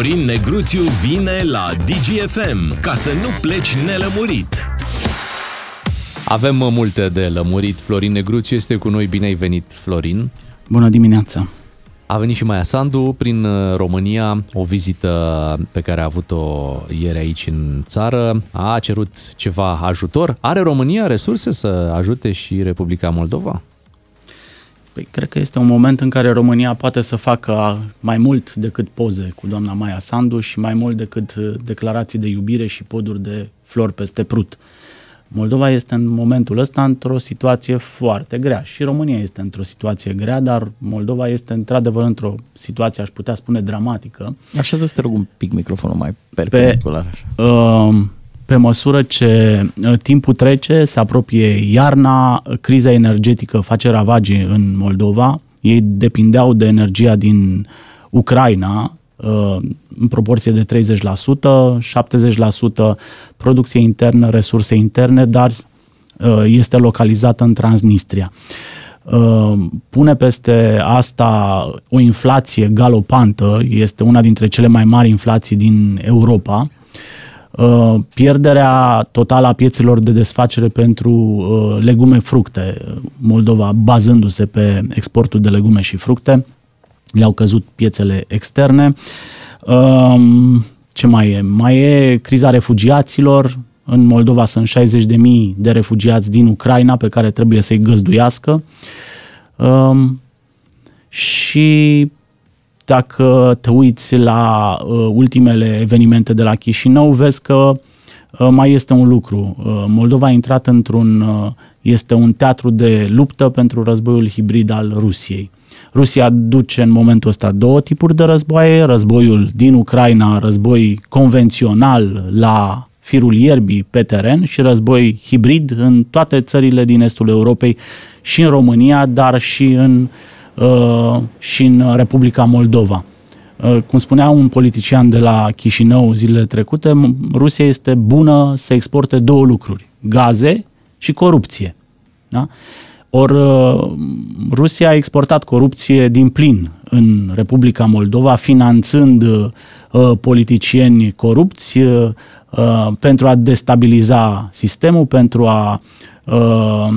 Florin Negruțiu vine la DGFM ca să nu pleci nelămurit. Avem multe de lămurit. Florin Negruțiu este cu noi. Bine ai venit, Florin. Bună dimineața! A venit și Maia Sandu prin uh, România, o vizită pe care a avut-o ieri aici în țară. A cerut ceva ajutor. Are România resurse să ajute și Republica Moldova? Păi, cred că este un moment în care România poate să facă mai mult decât poze cu doamna Maia Sandu și mai mult decât uh, declarații de iubire și poduri de flori peste prut. Moldova este în momentul ăsta într-o situație foarte grea și România este într-o situație grea, dar Moldova este într-adevăr într-o situație, aș putea spune, dramatică. Așa să te rog un pic microfonul mai perpendicular. Pe, uh, pe măsură ce uh, timpul trece, se apropie iarna, criza energetică face ravagii în Moldova. Ei depindeau de energia din Ucraina, uh, în proporție de 30%, 70% producție internă, resurse interne, dar uh, este localizată în Transnistria. Pune peste asta o inflație galopantă, este una dintre cele mai mari inflații din Europa, Uh, pierderea totală a piețelor de desfacere pentru uh, legume, fructe, Moldova bazându-se pe exportul de legume și fructe, le-au căzut piețele externe. Um, ce mai e? Mai e criza refugiaților. În Moldova sunt 60.000 de refugiați din Ucraina pe care trebuie să-i găzduiască. Um, și dacă te uiți la uh, ultimele evenimente de la Chișinău, vezi că uh, mai este un lucru. Uh, Moldova a intrat într-un, uh, este un teatru de luptă pentru războiul hibrid al Rusiei. Rusia duce în momentul ăsta două tipuri de războaie, războiul din Ucraina, război convențional la firul ierbii pe teren și război hibrid în toate țările din estul Europei și în România, dar și în uh, Uh, și în Republica Moldova. Uh, cum spunea un politician de la Chișinău zilele trecute, Rusia este bună să exporte două lucruri, gaze și corupție. Da? Or, uh, Rusia a exportat corupție din plin în Republica Moldova, finanțând uh, politicieni corupți uh, pentru a destabiliza sistemul, pentru a uh,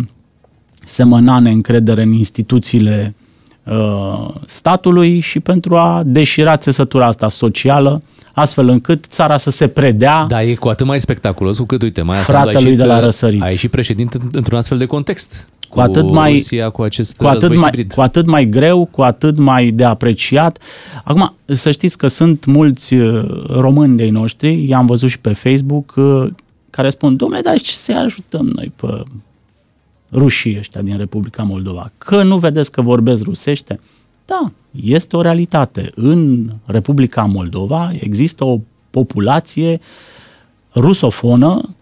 semăna neîncredere în instituțiile Uh, statului și pentru a deșira țesătura asta socială, astfel încât țara să se predea. Da, e cu atât mai spectaculos cu cât, uite, mai fratelui de la uh, răsărit. A ieșit președinte într-un astfel de context. Cu, cu atât mai, Rusia, cu acest cu atât mai, hibrid. Cu atât mai greu, cu atât mai de apreciat. Acum, să știți că sunt mulți uh, români de noștri, i-am văzut și pe Facebook, care spun, domnule, dar ce să ajutăm noi pe rușii ăștia din Republica Moldova. Că nu vedeți că vorbesc rusește? Da, este o realitate. În Republica Moldova există o populație rusofonă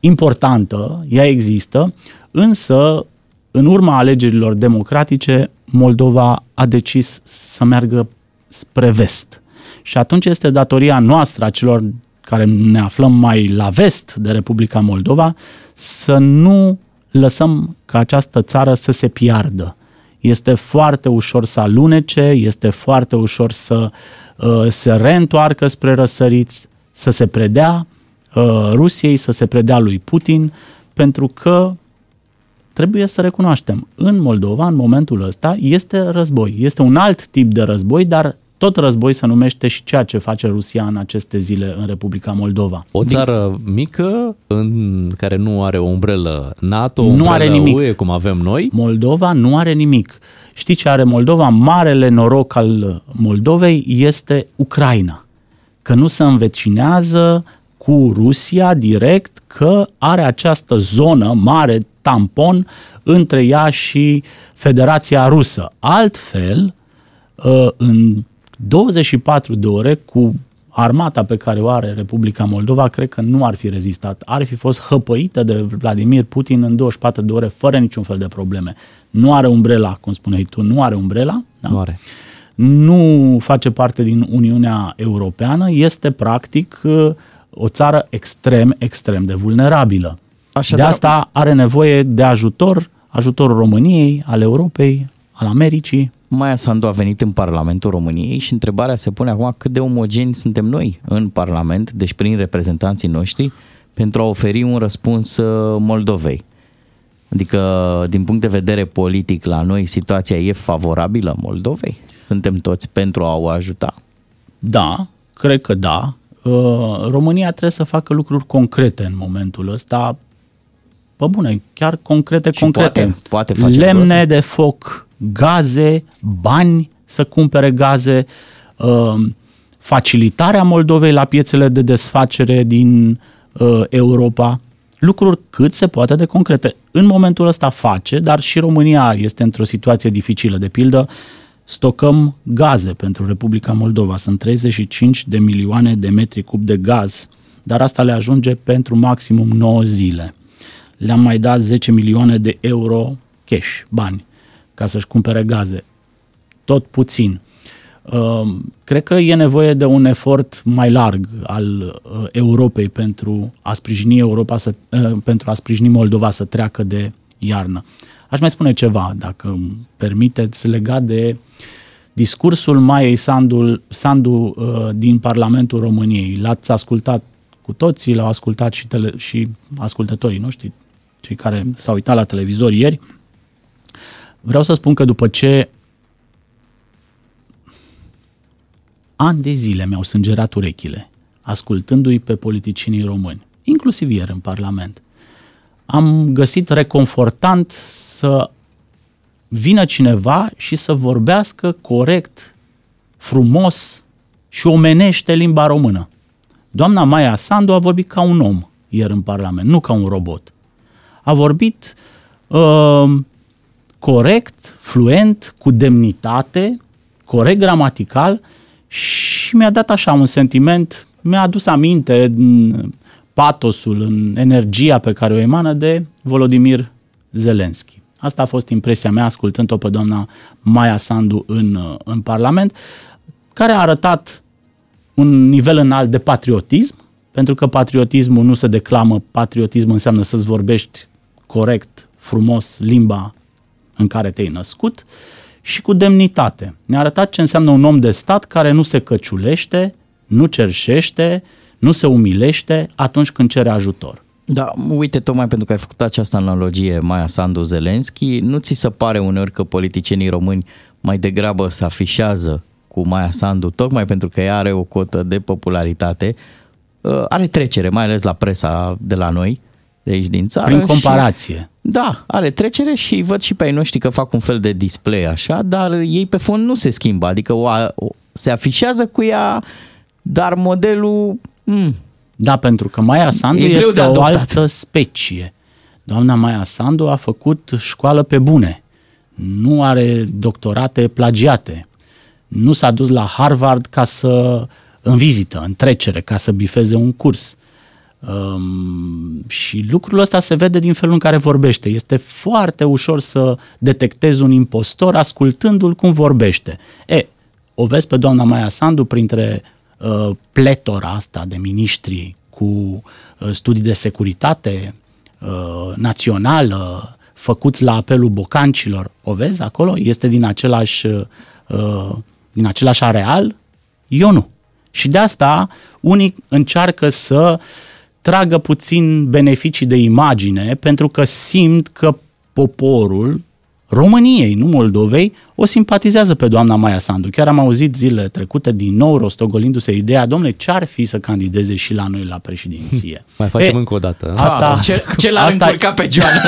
importantă, ea există, însă în urma alegerilor democratice Moldova a decis să meargă spre vest. Și atunci este datoria noastră, a celor care ne aflăm mai la vest de Republica Moldova, să nu lăsăm ca această țară să se piardă. Este foarte ușor să alunece, este foarte ușor să uh, se reîntoarcă spre răsărit, să se predea uh, Rusiei, să se predea lui Putin, pentru că trebuie să recunoaștem, în Moldova, în momentul ăsta, este război. Este un alt tip de război, dar tot război se numește și ceea ce face Rusia în aceste zile în Republica Moldova. O țară mică în care nu are o umbrelă NATO, o nu are nimic. UE cum avem noi. Moldova nu are nimic. Știi ce are Moldova? Marele noroc al Moldovei este Ucraina. Că nu se învecinează cu Rusia direct, că are această zonă mare, tampon, între ea și Federația Rusă. Altfel, ă, în 24 de ore cu armata pe care o are Republica Moldova, cred că nu ar fi rezistat. Ar fi fost hăpăită de Vladimir Putin în 24 de ore fără niciun fel de probleme. Nu are umbrela, cum spuneai tu, nu are umbrela. Da? Nu are. Nu face parte din Uniunea Europeană, este practic o țară extrem, extrem de vulnerabilă. Așa de asta are nevoie de ajutor, ajutorul României, al Europei, al Americii. Maia Sandu a venit în Parlamentul României și întrebarea se pune acum cât de omogeni suntem noi în Parlament, deci prin reprezentanții noștri, pentru a oferi un răspuns uh, Moldovei. Adică, din punct de vedere politic, la noi situația e favorabilă Moldovei? Suntem toți pentru a o ajuta? Da, cred că da. Uh, România trebuie să facă lucruri concrete în momentul ăsta. Pe bune, chiar concrete, Și concrete. poate- poate face Lemne lucrul ăsta. de foc, gaze, bani să cumpere gaze, uh, facilitarea Moldovei la piețele de desfacere din uh, Europa, lucruri cât se poate de concrete. În momentul ăsta face, dar și România este într-o situație dificilă. De pildă, stocăm gaze pentru Republica Moldova. Sunt 35 de milioane de metri cub de gaz, dar asta le ajunge pentru maximum 9 zile. Le-am mai dat 10 milioane de euro cash, bani, ca să-și cumpere gaze. Tot puțin. Uh, Cred că e nevoie de un efort mai larg al uh, Europei pentru a sprijini Europa să, uh, pentru a sprijini Moldova să treacă de iarnă. Aș mai spune ceva, dacă îmi permiteți, legat de discursul Maiei Sandu, Sandu uh, din Parlamentul României. L-ați ascultat cu toții, l-au ascultat și, tele, și ascultătorii noștri, cei care s-au uitat la televizor ieri. Vreau să spun că după ce ani de zile mi-au sângerat urechile, ascultându-i pe politicienii români, inclusiv ieri în Parlament. Am găsit reconfortant să vină cineva și să vorbească corect, frumos și omenește limba română. Doamna Maia Sandu a vorbit ca un om ieri în Parlament, nu ca un robot. A vorbit uh, corect, fluent, cu demnitate, corect gramatical și mi-a dat așa un sentiment, mi-a adus aminte în patosul, în energia pe care o emană de Volodimir Zelenski. Asta a fost impresia mea ascultând-o pe doamna Maia Sandu în, în Parlament, care a arătat un nivel înalt de patriotism, pentru că patriotismul nu se declamă, patriotism înseamnă să-ți vorbești corect, frumos, limba în care te-ai născut și cu demnitate. Ne-a arătat ce înseamnă un om de stat care nu se căciulește, nu cerșește, nu se umilește atunci când cere ajutor. Da, uite, tocmai pentru că ai făcut această analogie, Maia Sandu Zelenski, nu ți se pare uneori că politicienii români mai degrabă se afișează cu Maia Sandu, tocmai pentru că ea are o cotă de popularitate, uh, are trecere, mai ales la presa de la noi, de aici din țară. Prin comparație. Și, da, are trecere și văd și pe ai noștri că fac un fel de display așa, dar ei pe fond nu se schimbă, adică o, o, se afișează cu ea, dar modelul... Mm, Da, pentru că Maia Sandu E greu este de o adoptat. altă specie. Doamna Maia Sandu a făcut școală pe bune. Nu are doctorate plagiate. Nu s-a dus la Harvard ca să în vizită, în trecere, ca să bifeze un curs. Um, și lucrul ăsta se vede din felul în care vorbește. Este foarte ușor să detectezi un impostor ascultându-l cum vorbește. E, o vezi pe doamna Maia Sandu printre uh, pletora asta de miniștri cu uh, studii de securitate uh, națională făcuți la apelul bocancilor. O vezi acolo? Este din același, uh, din același areal? Eu nu. Și de asta unii încearcă să tragă puțin beneficii de imagine pentru că simt că poporul României, nu Moldovei, o simpatizează pe doamna Maia Sandu. Chiar am auzit zilele trecute din nou rostogolindu-se ideea, domnule, ce ar fi să candideze și la noi la președinție? Mai facem încă o dată. Asta, ce, ce l-ar asta, încurca pe Joana?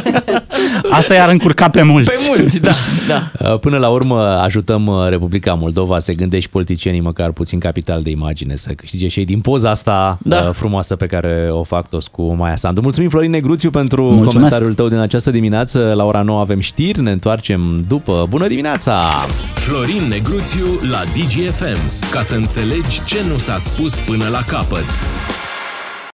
asta i-ar încurca pe mulți. pe mulți, da, da. Uh, Până la urmă ajutăm uh, Republica Moldova să gândești politicienii măcar puțin capital de imagine, să câștige și ei din poza asta Da. da. frumoasă pe care o fac toți cu Maia Sandu. Mulțumim Florin Negruțiu pentru Mulțumesc. comentariul tău din această dimineață. La ora 9 avem știri, ne întoarcem după. Bună dimineața! Florin Negruțiu la DGFM. Ca să înțelegi ce nu s-a spus până la capăt.